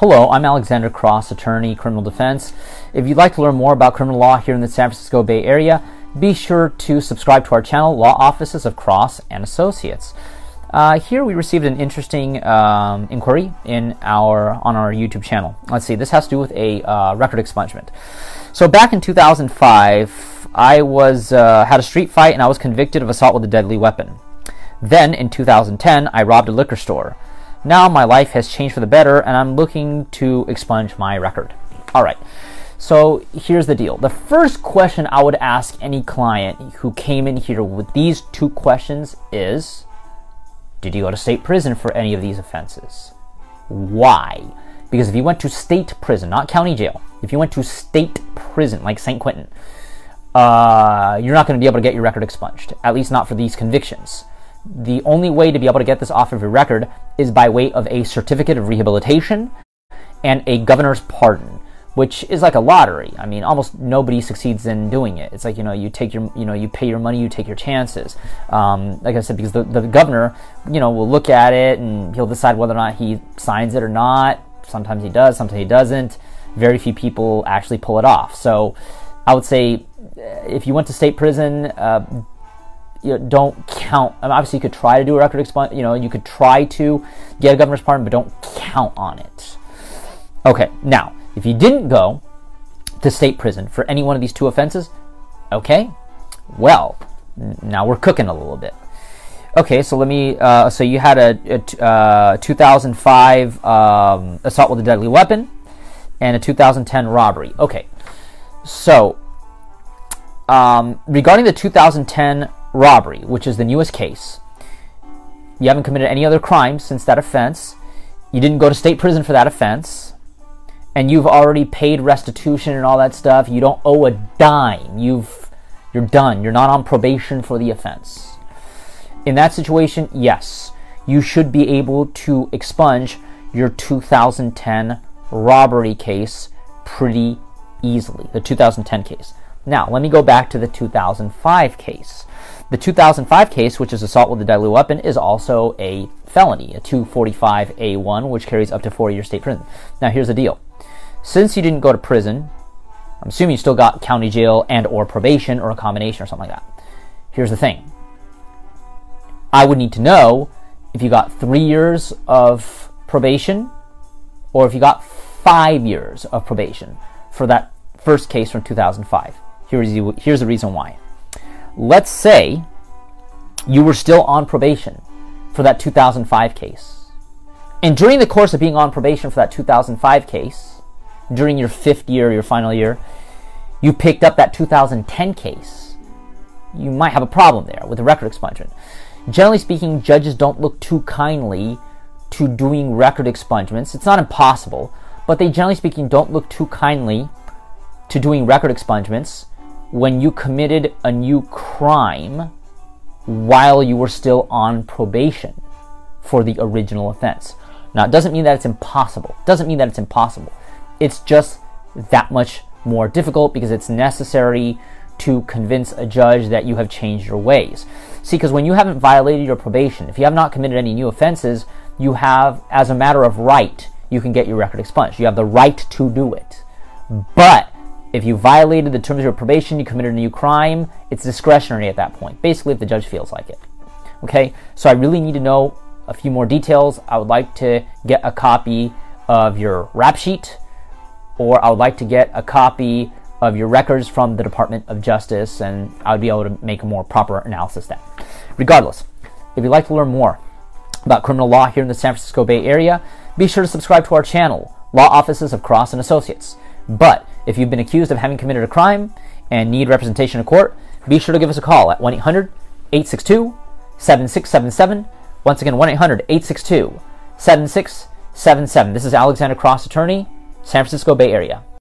Hello, I'm Alexander Cross, attorney, criminal defense. If you'd like to learn more about criminal law here in the San Francisco Bay Area, be sure to subscribe to our channel, Law Offices of Cross and Associates. Uh, here we received an interesting um, inquiry in our on our YouTube channel. Let's see, this has to do with a uh, record expungement. So back in 2005, I was uh, had a street fight and I was convicted of assault with a deadly weapon. Then in 2010, I robbed a liquor store. Now my life has changed for the better, and I'm looking to expunge my record. All right. So here's the deal. The first question I would ask any client who came in here with these two questions is Did you go to state prison for any of these offenses? Why? Because if you went to state prison, not county jail, if you went to state prison like San Quentin, uh, you're not going to be able to get your record expunged, at least not for these convictions the only way to be able to get this off of your record is by way of a certificate of rehabilitation and a governor's pardon which is like a lottery. I mean almost nobody succeeds in doing it. It's like you know you take your you know you pay your money you take your chances. Um, like i said because the, the governor you know will look at it and he'll decide whether or not he signs it or not. Sometimes he does sometimes he doesn't. Very few people actually pull it off. So i would say if you went to state prison uh, you know, don't count. I mean, obviously, you could try to do a record expunge. You know, you could try to get a governor's pardon, but don't count on it. Okay, now if you didn't go to state prison for any one of these two offenses, okay, well, now we're cooking a little bit. Okay, so let me. Uh, so you had a, a uh, 2005 um, assault with a deadly weapon and a 2010 robbery. Okay, so um, regarding the 2010 robbery, which is the newest case. You haven't committed any other crimes since that offense. You didn't go to state prison for that offense. And you've already paid restitution and all that stuff. You don't owe a dime. You've you're done. You're not on probation for the offense. In that situation, yes, you should be able to expunge your 2010 robbery case pretty easily. The 2010 case. Now, let me go back to the 2005 case. The 2005 case, which is assault with a deadly weapon, is also a felony, a 245A1, which carries up to four years state prison. Now, here's the deal. Since you didn't go to prison, I'm assuming you still got county jail and or probation or a combination or something like that. Here's the thing. I would need to know if you got three years of probation or if you got five years of probation for that first case from 2005. Here's the, here's the reason why let's say you were still on probation for that 2005 case. And during the course of being on probation for that 2005 case, during your fifth year, your final year, you picked up that 2010 case. You might have a problem there with the record expungement. Generally speaking, judges don't look too kindly to doing record expungements. It's not impossible, but they generally speaking don't look too kindly to doing record expungements when you committed a new crime while you were still on probation for the original offense. Now, it doesn't mean that it's impossible. It doesn't mean that it's impossible. It's just that much more difficult because it's necessary to convince a judge that you have changed your ways. See, because when you haven't violated your probation, if you have not committed any new offenses, you have, as a matter of right, you can get your record expunged. You have the right to do it. But if you violated the terms of your probation, you committed a new crime, it's discretionary at that point, basically, if the judge feels like it. Okay, so I really need to know a few more details. I would like to get a copy of your rap sheet, or I would like to get a copy of your records from the Department of Justice, and I would be able to make a more proper analysis then. Regardless, if you'd like to learn more about criminal law here in the San Francisco Bay Area, be sure to subscribe to our channel, Law Offices of Cross and Associates. But if you've been accused of having committed a crime and need representation in court, be sure to give us a call at 1 800 862 7677. Once again, 1 800 862 7677. This is Alexander Cross, attorney, San Francisco Bay Area.